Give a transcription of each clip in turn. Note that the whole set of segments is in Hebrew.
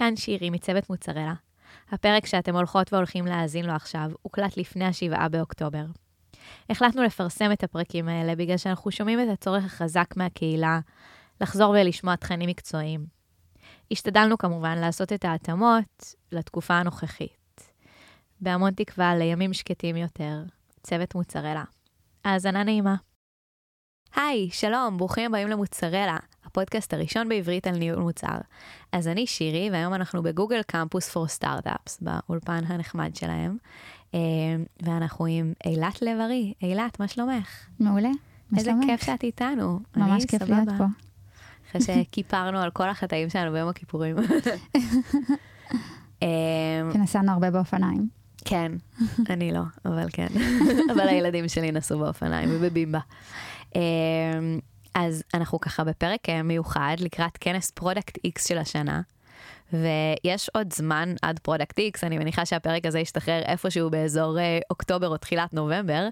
כאן שירי מצוות מוצרלה. הפרק שאתם הולכות והולכים להאזין לו עכשיו הוקלט לפני השבעה באוקטובר. החלטנו לפרסם את הפרקים האלה בגלל שאנחנו שומעים את הצורך החזק מהקהילה לחזור ולשמוע תכנים מקצועיים. השתדלנו כמובן לעשות את ההתאמות לתקופה הנוכחית. בהמון תקווה לימים שקטים יותר, צוות מוצרלה. האזנה נעימה. היי, שלום, ברוכים הבאים למוצרלה, הפודקאסט הראשון בעברית על ניהול מוצר. אז אני שירי, והיום אנחנו בגוגל קמפוס פור סטארט-אפס, באולפן הנחמד שלהם, אה, ואנחנו עם אילת לב-ארי. אילת, מה שלומך? מעולה, מה איזה שלומך? כיף שאת איתנו. ממש כיף סבבה. להיות פה. אחרי שכיפרנו על כל החטאים שלנו ביום הכיפורים. אה, ונסענו הרבה באופניים. כן, אני לא, אבל כן. אבל הילדים שלי נסעו באופניים ובבימבה. אמ, אז אנחנו ככה בפרק אה, מיוחד לקראת כנס Product X של השנה. ויש עוד זמן עד Product X, אני מניחה שהפרק הזה ישתחרר איפשהו באזור אה, אוקטובר או תחילת נובמבר.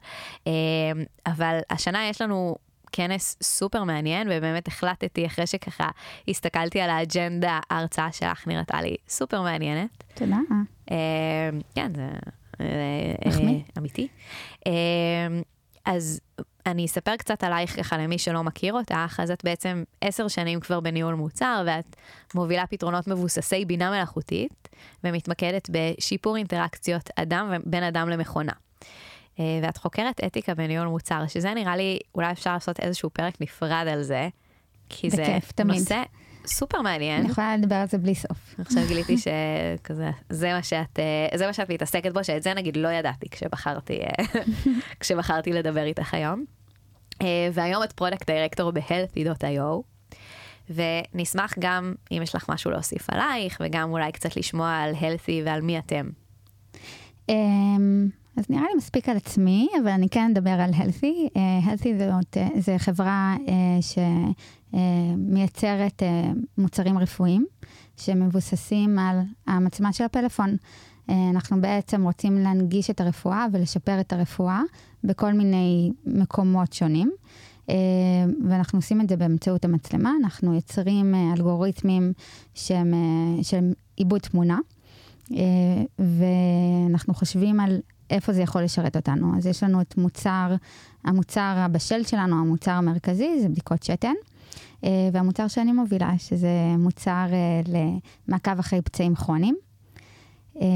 אמ, אבל השנה יש לנו כנס סופר מעניין, ובאמת החלטתי אחרי שככה הסתכלתי על האג'נדה, ההרצאה שלך נראתה לי סופר מעניינת. תודה. אה, כן, זה אה, אמיתי. אה, אז אני אספר קצת עלייך ככה למי שלא מכיר אותך, אז את בעצם עשר שנים כבר בניהול מוצר, ואת מובילה פתרונות מבוססי בינה מלאכותית, ומתמקדת בשיפור אינטראקציות אדם בין אדם למכונה. אה, ואת חוקרת אתיקה בניהול מוצר, שזה נראה לי, אולי אפשר לעשות איזשהו פרק נפרד על זה, כי זה בכיף, תמיד. נושא סופר מעניין. אני יכולה לדבר על זה בלי סוף. עכשיו גיליתי שכזה, זה מה שאת, אה, זה מה שאת מתעסקת בו, שאת זה נגיד לא ידעתי כשבחרתי, אה, כשבחרתי לדבר איתך היום. אה, והיום את product director ב-healthy.io, ונשמח גם אם יש לך משהו להוסיף עלייך, וגם אולי קצת לשמוע על healthy ועל מי אתם. אמ, אז נראה לי מספיק על עצמי, אבל אני כן אדבר על Healthy. אה, Healthy זאת, אה, זה חברה שמייצרת מוצרים רפואיים, שמבוססים על המצלמה של הפלאפון. אה, אנחנו בעצם רוצים להנגיש את הרפואה ולשפר את הרפואה בכל מיני מקומות שונים. אה, ואנחנו עושים את זה באמצעות המצלמה, אנחנו יוצרים אה, אלגוריתמים שהם, שהם עיבוד תמונה, ואנחנו חושבים על איפה זה יכול לשרת אותנו. אז יש לנו את מוצר, המוצר הבשל שלנו, המוצר המרכזי, זה בדיקות שתן. והמוצר שאני מובילה, שזה מוצר למעקב אחרי פצעים כרוניים. אה,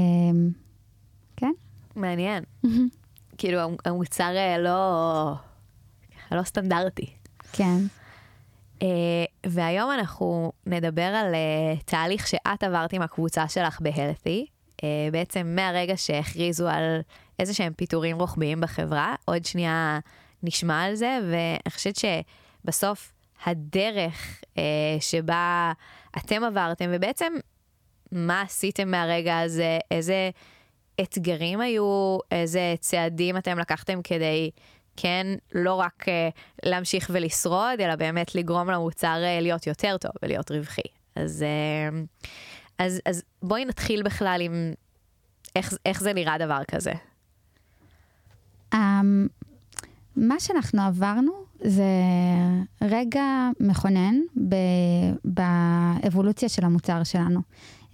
כן? מעניין. כאילו המוצר אה, לא, לא סטנדרטי. כן. Uh, והיום אנחנו נדבר על uh, תהליך שאת עברת עם הקבוצה שלך בהלת'י, uh, בעצם מהרגע שהכריזו על איזה שהם פיטורים רוחביים בחברה, עוד שנייה נשמע על זה, ואני חושבת שבסוף הדרך uh, שבה אתם עברתם, ובעצם מה עשיתם מהרגע הזה, איזה אתגרים היו, איזה צעדים אתם לקחתם כדי כן, לא רק uh, להמשיך ולשרוד, אלא באמת לגרום למוצר uh, להיות יותר טוב ולהיות רווחי. אז, uh, אז, אז בואי נתחיל בכלל עם איך, איך זה נראה דבר כזה. Um, מה שאנחנו עברנו זה רגע מכונן ב- באבולוציה של המוצר שלנו.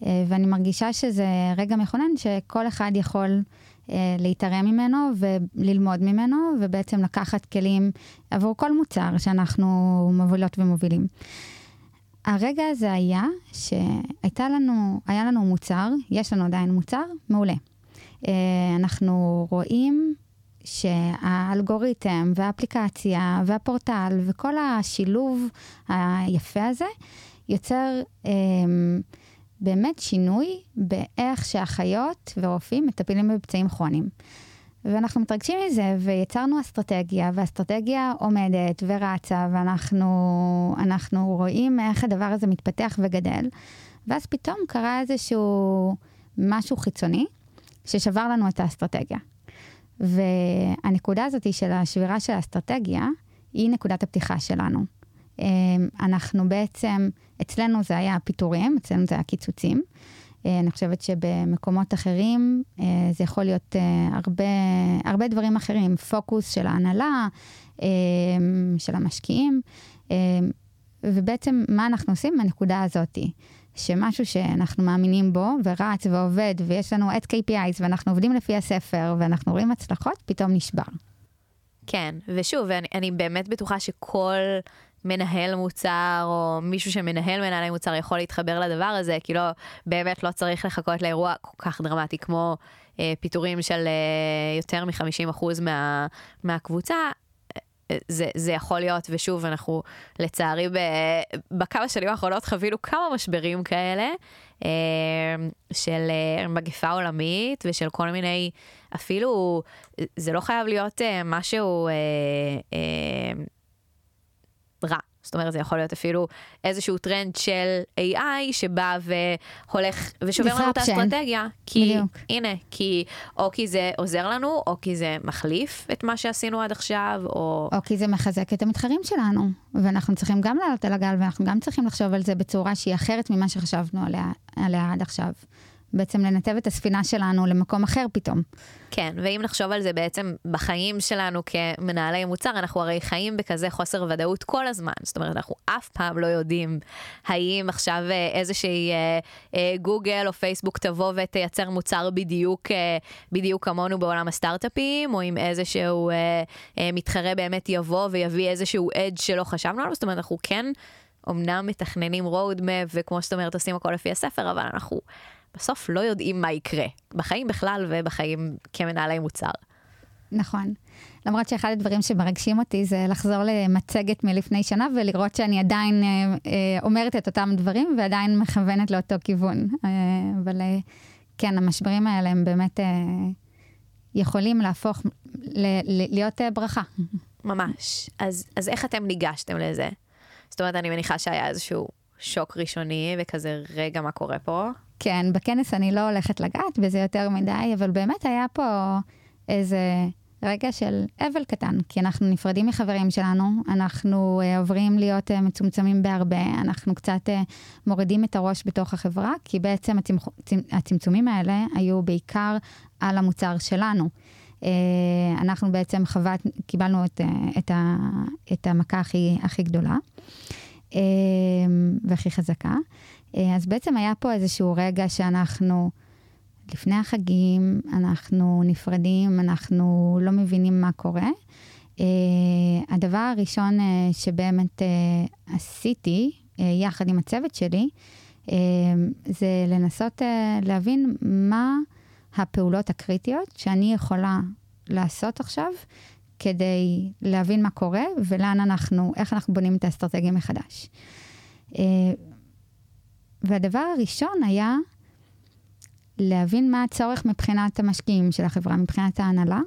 Uh, ואני מרגישה שזה רגע מכונן שכל אחד יכול uh, להתערם ממנו וללמוד ממנו, ובעצם לקחת כלים עבור כל מוצר שאנחנו מובילות ומובילים. הרגע הזה היה שהייתה לנו, לנו מוצר, יש לנו עדיין מוצר, מעולה. Uh, אנחנו רואים שהאלגוריתם והאפליקציה והפורטל וכל השילוב היפה הזה יוצר אה, באמת שינוי באיך שאחיות ורופאים מטפלים בפצעים כרוניים. ואנחנו מתרגשים מזה, ויצרנו אסטרטגיה, והאסטרטגיה עומדת ורצה, ואנחנו אנחנו רואים איך הדבר הזה מתפתח וגדל. ואז פתאום קרה איזשהו משהו חיצוני ששבר לנו את האסטרטגיה. והנקודה הזאת של השבירה של האסטרטגיה, היא נקודת הפתיחה שלנו. אמ, אנחנו בעצם, אצלנו זה היה פיטורים, אצלנו זה היה קיצוצים. אה, אני חושבת שבמקומות אחרים אה, זה יכול להיות אה, הרבה, הרבה דברים אחרים, פוקוס של ההנהלה, של המשקיעים, ובעצם מה אנחנו עושים בנקודה הזאתי? שמשהו שאנחנו מאמינים בו ורץ ועובד ויש לנו את KPIs ואנחנו עובדים לפי הספר ואנחנו רואים הצלחות, פתאום נשבר. כן, ושוב, אני, אני באמת בטוחה שכל מנהל מוצר או מישהו שמנהל מנהלי מוצר יכול להתחבר לדבר הזה, כי לא, באמת לא צריך לחכות לאירוע כל כך דרמטי כמו אה, פיטורים של אה, יותר מ-50% מה, מהקבוצה. זה, זה יכול להיות, ושוב, אנחנו לצערי ב, בכמה שנים האחרונות חווינו כמה משברים כאלה, אה, של אה, מגפה עולמית ושל כל מיני, אפילו, זה לא חייב להיות אה, משהו אה, אה, רע. זאת אומרת, זה יכול להיות אפילו איזשהו טרנד של AI שבא והולך ושובר לנו את האסטרטגיה. כי, בדיוק. הנה, כי או כי זה עוזר לנו, או כי זה מחליף את מה שעשינו עד עכשיו, או... או כי זה מחזק את המתחרים שלנו, ואנחנו צריכים גם לעלות על הגל, ואנחנו גם צריכים לחשוב על זה בצורה שהיא אחרת ממה שחשבנו עליה, עליה עד עכשיו. בעצם לנתב את הספינה שלנו למקום אחר פתאום. כן, ואם נחשוב על זה בעצם בחיים שלנו כמנהלי מוצר, אנחנו הרי חיים בכזה חוסר ודאות כל הזמן. זאת אומרת, אנחנו אף פעם לא יודעים האם עכשיו אה, איזושהי אה, אה, גוגל או פייסבוק תבוא ותייצר מוצר בדיוק, אה, בדיוק כמונו בעולם הסטארט-אפים, או אם איזשהו אה, אה, מתחרה באמת יבוא ויביא איזשהו אדג' שלא חשבנו עליו. זאת אומרת, אנחנו כן אמנם מתכננים roadmap, וכמו שאת אומרת, עושים הכל לפי הספר, אבל אנחנו... בסוף לא יודעים מה יקרה, בחיים בכלל ובחיים כמנהלי מוצר. נכון. למרות שאחד הדברים שמרגשים אותי זה לחזור למצגת מלפני שנה ולראות שאני עדיין אה, אה, אומרת את אותם דברים ועדיין מכוונת לאותו כיוון. אה, אבל אה, כן, המשברים האלה הם באמת אה, יכולים להפוך, ל, ל, להיות אה, ברכה. ממש. אז, אז איך אתם ניגשתם לזה? זאת אומרת, אני מניחה שהיה איזשהו שוק ראשוני וכזה, רגע, מה קורה פה? כן, בכנס אני לא הולכת לגעת בזה יותר מדי, אבל באמת היה פה איזה רגע של אבל קטן, כי אנחנו נפרדים מחברים שלנו, אנחנו uh, עוברים להיות uh, מצומצמים בהרבה, אנחנו קצת uh, מורידים את הראש בתוך החברה, כי בעצם הצמצ... הצמצומים האלה היו בעיקר על המוצר שלנו. Uh, אנחנו בעצם חוות, קיבלנו את, uh, את, ה, את המכה הכי, הכי גדולה והכי חזקה. אה, אז בעצם היה פה איזשהו רגע שאנחנו, לפני החגים, אנחנו נפרדים, אנחנו לא מבינים מה קורה. Uh, הדבר הראשון uh, שבאמת עשיתי, יחד עם הצוות שלי, זה לנסות להבין מה הפעולות הקריטיות שאני יכולה לעשות עכשיו כדי להבין מה קורה ולאן אנחנו, איך אנחנו בונים את האסטרטגיה מחדש. Uh, והדבר הראשון היה להבין מה הצורך מבחינת המשקיעים של החברה, מבחינת ההנהלה,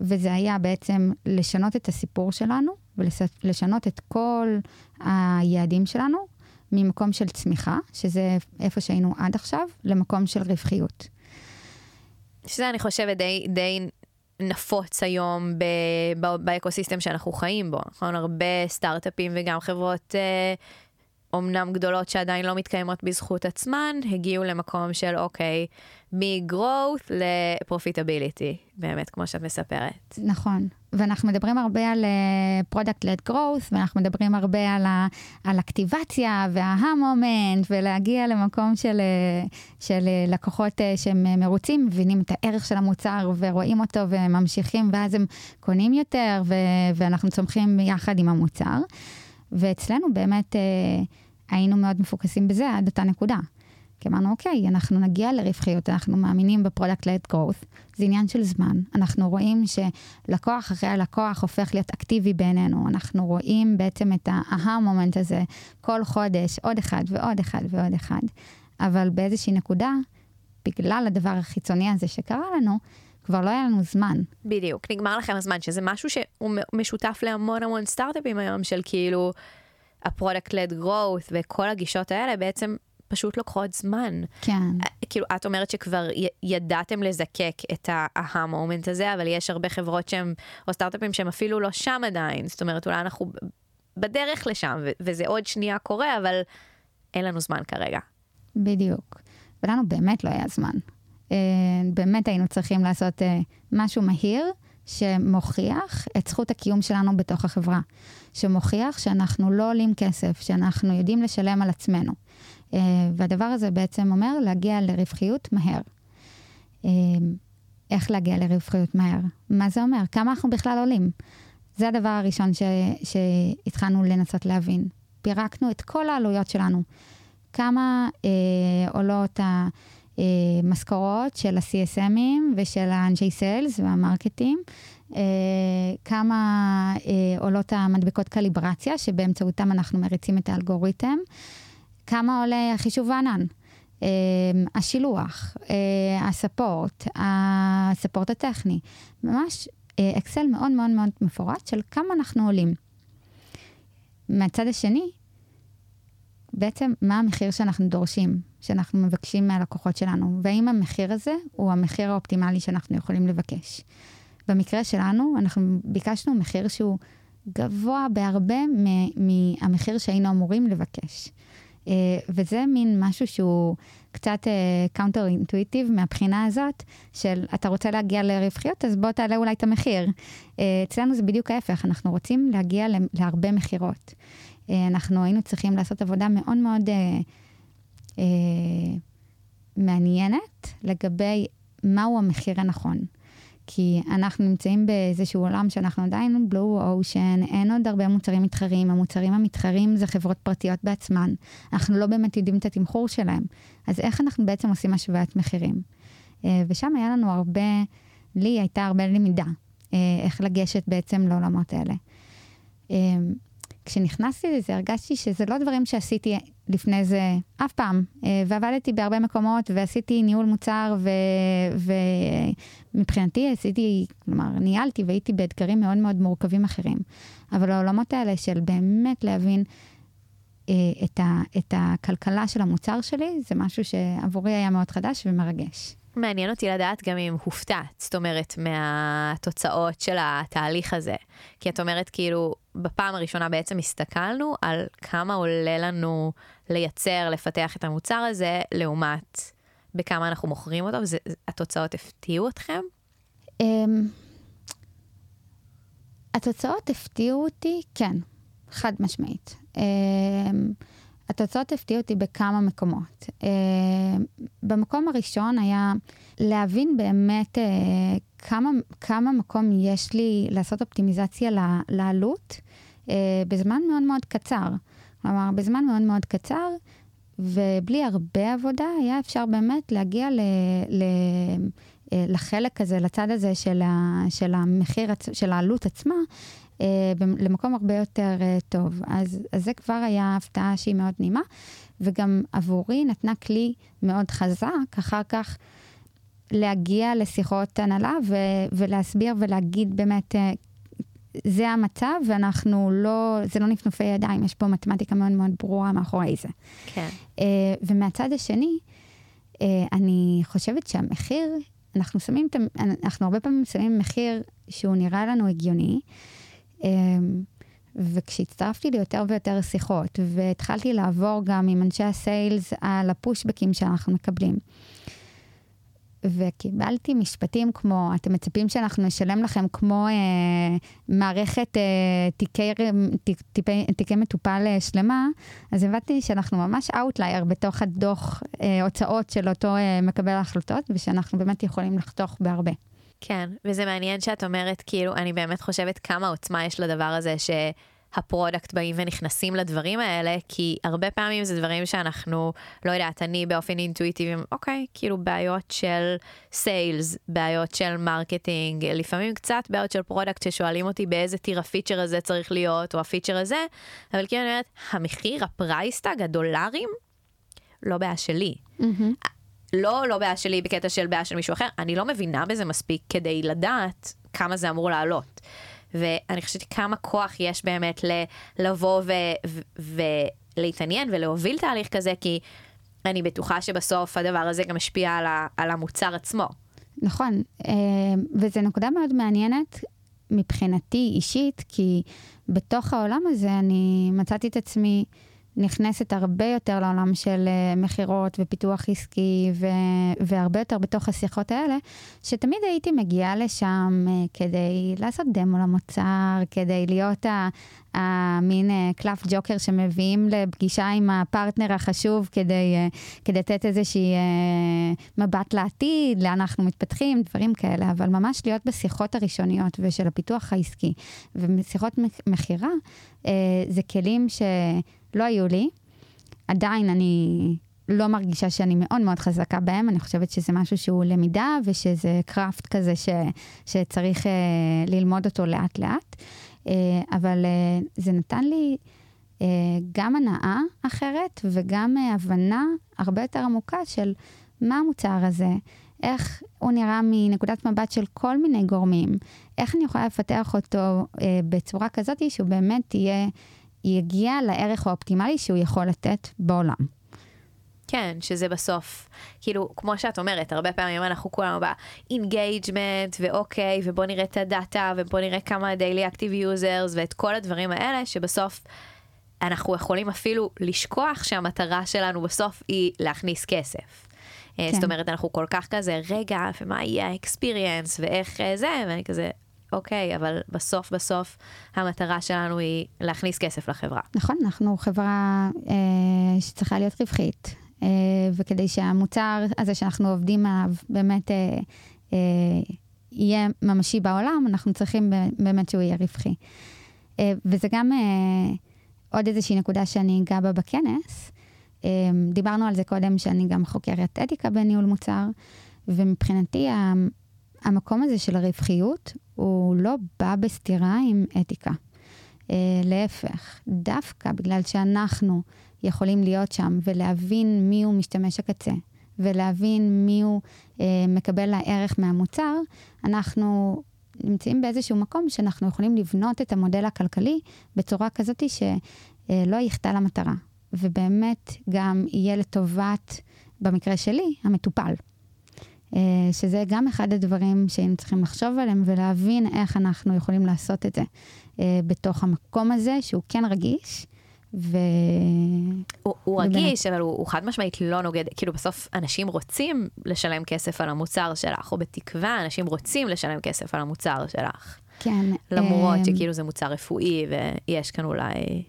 וזה היה בעצם לשנות את הסיפור שלנו ולשנות את כל היעדים שלנו ממקום של צמיחה, שזה איפה שהיינו עד עכשיו, למקום של רווחיות. שזה אני חושבת די, די נפוץ היום באקוסיסטם שאנחנו חיים בו, נכון? הרבה סטארט-אפים וגם חברות אה, אומנם גדולות שעדיין לא מתקיימות בזכות עצמן, הגיעו למקום של אוקיי, מ-growth ל-profitability, באמת, כמו שאת מספרת. נכון, ואנחנו מדברים הרבה על uh, product-led growth, ואנחנו מדברים הרבה על, ה- על אקטיבציה וההמומנט, ולהגיע למקום של, uh, של uh, לקוחות שהם מרוצים, מבינים את הערך של המוצר ורואים אותו וממשיכים, ואז הם קונים יותר, ו- ואנחנו צומחים יחד עם המוצר. ואצלנו באמת אה, היינו מאוד מפוקסים בזה עד אותה נקודה. כי אמרנו, אוקיי, אנחנו נגיע לרווחיות, אנחנו מאמינים ב product-led growth, זה עניין של זמן. אנחנו רואים שלקוח אחרי הלקוח הופך להיות אקטיבי בעינינו, אנחנו רואים בעצם את ה aha moment הזה כל חודש, עוד אחד ועוד אחד ועוד אחד. אבל באיזושהי נקודה, בגלל הדבר החיצוני הזה שקרה לנו, כבר לא היה לנו זמן. בדיוק, נגמר לכם הזמן, שזה משהו שהוא משותף להמון המון סטארט-אפים היום, של כאילו ה product-led growth וכל הגישות האלה בעצם פשוט לוקחות זמן. כן. אה, כאילו, את אומרת שכבר ידעתם לזקק את ה aha moment הזה, אבל יש הרבה חברות שהם, או סטארט-אפים שהם אפילו לא שם עדיין, זאת אומרת, אולי אנחנו בדרך לשם, וזה עוד שנייה קורה, אבל אין לנו זמן כרגע. בדיוק. ולנו באמת לא היה זמן. אה, באמת היינו צריכים לעשות אה, משהו מהיר שמוכיח את זכות הקיום שלנו בתוך החברה. שמוכיח שאנחנו לא עולים כסף, שאנחנו יודעים לשלם על עצמנו. אה, והדבר הזה בעצם אומר להגיע לרווחיות מהר. איך להגיע לרווחיות מהר? מה זה אומר? כמה אנחנו בכלל עולים? זה הדבר הראשון ש, שהתחלנו לנסות להבין. פירקנו את כל העלויות שלנו. כמה אה, עולות המשכורות של ה-CSMים ושל האנשי סיילס והמרקטים, אה, כמה אה, עולות המדבקות קליברציה, שבאמצעותם אנחנו מריצים את האלגוריתם, כמה עולה החישוב הענן. השילוח, הספורט, הספורט הטכני, ממש אקסל uh, מאוד מאוד מאוד מפורט של כמה אנחנו עולים. מהצד השני, בעצם מה המחיר שאנחנו דורשים, שאנחנו מבקשים מהלקוחות שלנו, והאם המחיר הזה הוא המחיר האופטימלי שאנחנו יכולים לבקש. במקרה שלנו, אנחנו ביקשנו מחיר שהוא גבוה בהרבה מהמחיר שהיינו אמורים לבקש. אה, וזה מין משהו שהוא קצת counter אה, intuitive מהבחינה הזאת, של אתה רוצה להגיע לרווחיות, אז בוא תעלה אולי את המחיר. אה, אצלנו זה בדיוק ההפך, אנחנו רוצים להגיע להרבה מכירות. אה, אנחנו היינו צריכים לעשות עבודה מאוד מאוד אה, אה, מעניינת לגבי מהו המחיר הנכון. כי אנחנו נמצאים באיזשהו עולם שאנחנו עדיין בלו אושן, אין עוד הרבה מוצרים מתחרים, המוצרים המתחרים זה חברות פרטיות בעצמן. אנחנו לא באמת יודעים את התמחור שלהם. אז איך אנחנו בעצם עושים השוואת מחירים? אה, ושם היה לנו הרבה, לי הייתה הרבה למידה, אה, איך לגשת בעצם לעולמות האלה. כשננכנסתי לזה הרגשתי שזה לא דברים שעשיתי לפני זה אף פעם, אה, ועבדתי בהרבה מקומות ועשיתי ניהול מוצר ומבחינתי עשיתי, כלומר ניהלתי והייתי באתגרים מאוד מאוד מורכבים אחרים. אבל העולמות האלה של באמת להבין אה, את, ה, את הכלכלה של המוצר שלי, זה משהו שעבורי היה מאוד חדש ומרגש. מעניין אותי לדעת גם אם הופתעת, זאת אומרת, מהתוצאות של התהליך הזה. כי את אומרת, כאילו, בפעם הראשונה בעצם הסתכלנו על כמה עולה לנו לייצר, לפתח את המוצר הזה, לעומת בכמה אנחנו מוכרים אותו, והתוצאות הפתיעו אתכם? Um, התוצאות הפתיעו אותי, כן, חד משמעית. Um, התוצאות הפתיעו אותי בכמה מקומות. Uh, במקום הראשון היה להבין באמת uh, כמה, כמה מקום יש לי לעשות אופטימיזציה לעלות uh, בזמן מאוד מאוד קצר. כלומר, בזמן מאוד מאוד קצר, ובלי הרבה עבודה, היה אפשר באמת להגיע ל, ל, לחלק הזה, לצד הזה של, ה, של המחיר, של העלות עצמה, למקום הרבה יותר אה, טוב. אז, אז זה כבר היה הפתעה שהיא מאוד נעימה, וגם עבורי נתנה כלי מאוד חזק, אחר כך להגיע לשיחות הנהלה ו- ולהסביר ולהגיד באמת, אה, זה המצב, ואנחנו לא, זה לא נפנופי ידיים, יש פה מתמטיקה מאוד מאוד ברורה מאחורי זה. כן. ומהצד השני, אני חושבת שהמחיר, אנחנו שמים, אנחנו הרבה פעמים שמים מחיר שהוא נראה לנו הגיוני, וכשהצטרפתי ליותר ויותר שיחות, והתחלתי לעבור גם עם אנשי הסיילס על הפושבקים שאנחנו מקבלים. וקיבלתי משפטים כמו, אתם מצפים שאנחנו נשלם לכם כמו אה, מערכת אה, תיקי, תיקי, תיקי מטופל אה, שלמה, אז הבנתי שאנחנו ממש outlier בתוך הדוח אה, הוצאות של אותו אה, מקבל ההחלטות, ושאנחנו באמת יכולים לחתוך בהרבה. כן, וזה מעניין שאת אומרת, כאילו, אני באמת חושבת כמה עוצמה יש לדבר הזה שה product באים ונכנסים לדברים האלה, כי הרבה פעמים זה דברים שאנחנו, לא יודעת, אני באופן אינטואיטיבי, אוקיי, כאילו בעיות של sales, בעיות של marketing, לפעמים קצת בעיות של product ששואלים אותי באיזה tier הפיצ'ר הזה צריך להיות, או הפיצ'ר הזה, אבל כאילו אני אומרת, המחיר, ה price tag, הדולרים, לא בעיה שלי. Mm-hmm. לא, לא בעיה שלי בקטע של בעיה של מישהו אחר, אני לא מבינה בזה מספיק כדי לדעת כמה זה אמור לעלות. ואני חושבת כמה כוח יש באמת לבוא ולהתעניין ולהוביל תהליך כזה, כי אני בטוחה שבסוף הדבר הזה גם משפיע על, ה- על המוצר עצמו. נכון, אה, וזו נקודה מאוד מעניינת מבחינתי אישית, כי בתוך העולם הזה אני מצאתי את עצמי נכנסת הרבה יותר לעולם של אה, מכירות ופיתוח עסקי, ו- והרבה יותר בתוך השיחות האלה, שתמיד הייתי מגיעה לשם uh, כדי לעשות דמו למוצר, כדי להיות המין אה, קלף ג'וקר שמביאים לפגישה עם הפרטנר החשוב כדי, אה, כדי לתת איזושהי אה, מבט לעתיד, לאן אנחנו מתפתחים, דברים כאלה, אבל ממש להיות בשיחות הראשוניות ושל הפיתוח העסקי ובשיחות מכירה, זה כלים שלא היו לי. עדיין אני לא מרגישה שאני מאוד מאוד חזקה בהם, אני חושבת שזה משהו שהוא למידה ושזה קראפט כזה ש, שצריך ללמוד אותו לאט לאט. Uh, אבל uh, זה נתן לי אה, גם הנאה אחרת וגם הבנה הרבה יותר עמוקה של מה המוצר הזה, איך הוא נראה מנקודת מבט של כל מיני גורמים, איך אני יכולה לפתח אותו בצורה כזאת שהוא באמת יהיה, יגיע לערך האופטימלי שהוא יכול לתת בעולם. כן, שזה בסוף, כאילו, כמו שאת אומרת, הרבה פעמים אנחנו כולנו ב engagement, ואוקיי, ובוא נראה את הדאטה, ובוא נראה כמה daily active users, ואת כל הדברים האלה, שבסוף אנחנו יכולים אפילו לשכוח שהמטרה שלנו בסוף היא להכניס כסף. אה, כן. זאת אומרת, אנחנו כל כך כזה, רגע, ומה יהיה האקספיריאנס, ואיך אה, זה, ואני כזה, אוקיי, אבל בסוף בסוף המטרה שלנו היא להכניס כסף לחברה. נכון, אנחנו חברה אה, שצריכה להיות רווחית. אה, וכדי שהמוצר הזה שאנחנו עובדים עליו באמת אה, אה, יהיה ממשי בעולם, אנחנו צריכים באמת שהוא יהיה רווחי. וזה גם עוד איזושהי נקודה שאני אגע בה בכנס. דיברנו על זה קודם שאני גם חוקרת אתיקה בניהול מוצר, ומבחינתי המקום הזה של הרווחיות הוא לא בא בסתירה עם אתיקה. להפך, דווקא בגלל שאנחנו יכולים להיות שם ולהבין מיהו משתמש הקצה ולהבין מיהו אה, מקבל הערך מהמוצר, אנחנו נמצאים באיזשהו מקום שאנחנו יכולים לבנות את המודל הכלכלי בצורה כזאת שלא יחטא למטרה, ובאמת גם יהיה לטובת, במקרה שלי, המטופל. אה, שזה גם אחד הדברים שהיינו צריכים לחשוב עליהם ולהבין איך אנחנו יכולים לעשות את זה אה, בתוך המקום הזה, שהוא כן רגיש. ו... הוא, הוא רגיש, אבל הוא, הוא חד משמעית לא נוגד, כאילו בסוף אנשים רוצים לשלם כסף על המוצר שלך, או בתקווה אנשים רוצים לשלם כסף על המוצר שלך. כן. למרות um... שכאילו זה מוצר רפואי ויש כאן אולי...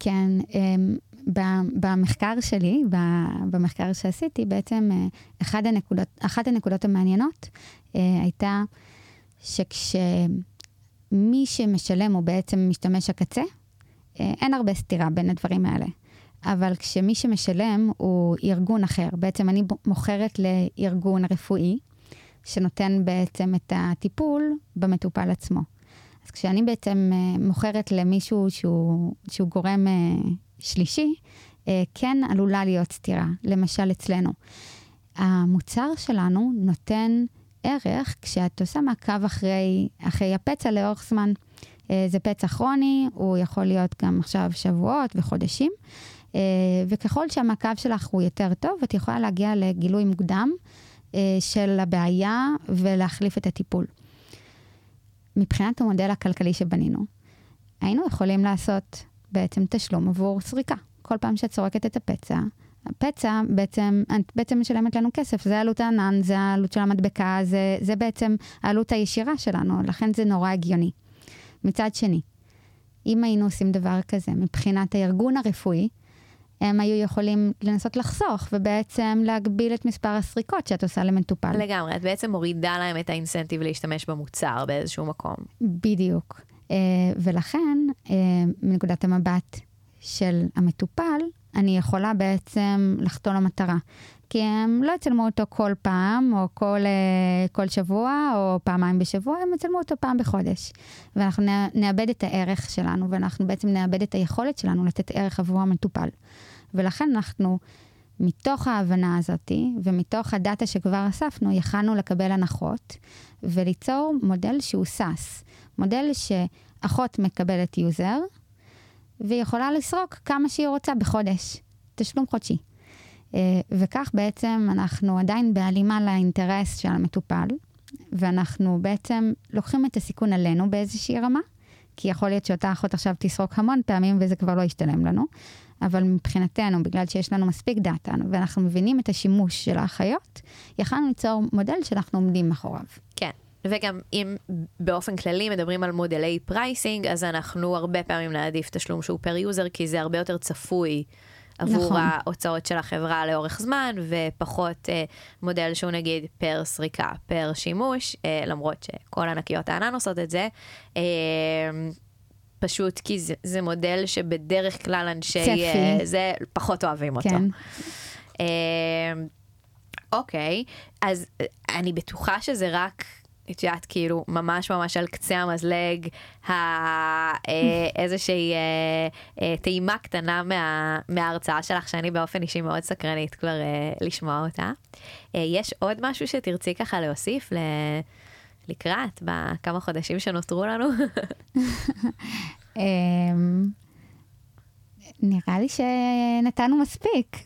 כן, um, במחקר שלי, במחקר שעשיתי, בעצם אה, אחד הנקודות, אחת הנקודות המעניינות uh, הייתה שכשמי שמשלם הוא בעצם משתמש הקצה, אה, אין הרבה סתירה בין הדברים האלה. אבל כשמי שמשלם הוא ארגון אחר, בעצם אני מוכרת לארגון רפואי, שנותן בעצם את הטיפול במטופל עצמו. אז כשאני בעצם אה, מוכרת למישהו שהוא, שהוא גורם אה, שלישי, כן עלולה להיות סתירה. למשל אצלנו, המוצר שלנו נותן ערך כשאת עושה מעקב אחרי, אחרי הפצע לאורך זמן. אה, זה פצע כרוני, הוא יכול להיות גם עכשיו שבועות וחודשים, אה, וככל שהמעקב שלך הוא יותר טוב, את יכולה להגיע לגילוי מוקדם אה, של הבעיה ולהחליף את הטיפול. מבחינת המודל הכלכלי שבנינו, היינו יכולים לעשות בעצם תשלום עבור סריקה. כל פעם שאת סורקת את הפצע, הפצע בעצם, את בעצם משלמת לנו כסף, זה עלות הענן, זה העלות של המדבקה, זה, זה בעצם העלות הישירה שלנו, לכן זה נורא הגיוני. מצד שני, אם היינו עושים דבר כזה מבחינת הארגון הרפואי, הם היו יכולים לנסות לחסוך ובעצם להגביל את מספר הסריקות שאת עושה למטופל. לגמרי, את בעצם מורידה להם את האינסנטיב להשתמש במוצר באיזשהו מקום. בדיוק. אה, ולכן, אה, מנקודת המבט של המטופל, אני יכולה בעצם לחטוא למטרה. כי הם לא יצלמו אותו כל פעם, או כל, אה, כל שבוע, או פעמיים בשבוע, הם יצלמו אותו פעם בחודש. ואנחנו נאבד את הערך שלנו, ואנחנו בעצם נאבד את היכולת שלנו לתת ערך עבור המטופל. ולכן אנחנו, מתוך ההבנה הזאת, ומתוך הדאטה שכבר אספנו, יכלנו לקבל הנחות, וליצור מודל שהוא SaaS. מודל שאחות מקבלת user, והיא יכולה לסרוק כמה שהיא רוצה בחודש. תשלום חודשי. אה, וכך בעצם אנחנו עדיין בהלימה לאינטרס של המטופל, ואנחנו בעצם לוקחים את הסיכון עלינו באיזושהי רמה, כי יכול להיות שאותה אחות עכשיו תסרוק המון פעמים וזה כבר לא ישתלם לנו, אבל מבחינתנו, בגלל שיש לנו מספיק דאטה ואנחנו מבינים את השימוש של האחיות, יכלנו ליצור מודל שאנחנו עומדים מאחוריו. וגם אם באופן כללי מדברים על מודלי pricing, אז אנחנו הרבה פעמים נעדיף תשלום שהוא per user, כי זה הרבה יותר צפוי עבור נכון. ההוצאות של החברה לאורך זמן, ופחות אה, מודל שהוא נגיד פר סריקה, פר שימוש, אה, למרות שכל ענקיות הענן עושות את זה. אה, פשוט כי זה, זה מודל שבדרך כלל אנשי צפי. אה, זה פחות אוהבים אותו. כן. אה, אוקיי, אז אה, אני בטוחה שזה רק, את יודעת, כאילו, ממש ממש על קצה המזלג, אה, איזושהי אה, אה, טעימה קטנה מה, מההרצאה שלך, שאני באופן אישי מאוד סקרנית כבר לשמוע אותה. יש עוד משהו שתרצי ככה להוסיף ל... לקראת בכמה חודשים שנותרו לנו? אמ, נראה לי שנתנו מספיק.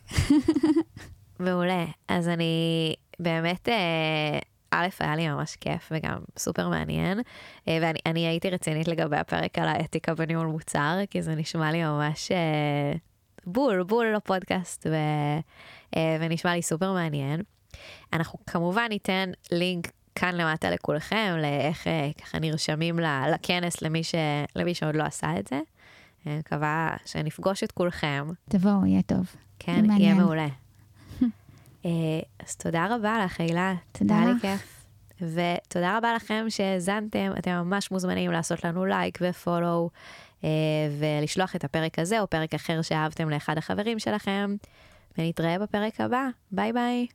מעולה. אז אני באמת, א', היה לי ממש כיף וגם סופר מעניין, אה, ואני אני הייתי רצינית לגבי הפרק על האתיקה בניהול מוצר, כי זה נשמע לי ממש אה, בול, בול לפודקאסט, ו, אה, ונשמע לי סופר מעניין. אנחנו כמובן ניתן לינק כאן למטה לכולכם, לאיך ככה נרשמים לכנס למי, ש, למי שעוד לא עשה את זה. אני מקווה שנפגוש את כולכם. תבואו, יהיה טוב. כן, יהיה. מעולה. אה, אז תודה רבה לך, הילה. תודה היה לי לך. כיף. ותודה רבה לכם שהאזנתם, אתם ממש מוזמנים לעשות לנו לייק ו follow, אה, ולשלוח את הפרק הזה או פרק אחר שאהבתם לאחד החברים שלכם, ונתראה בפרק הבא. ביי ביי.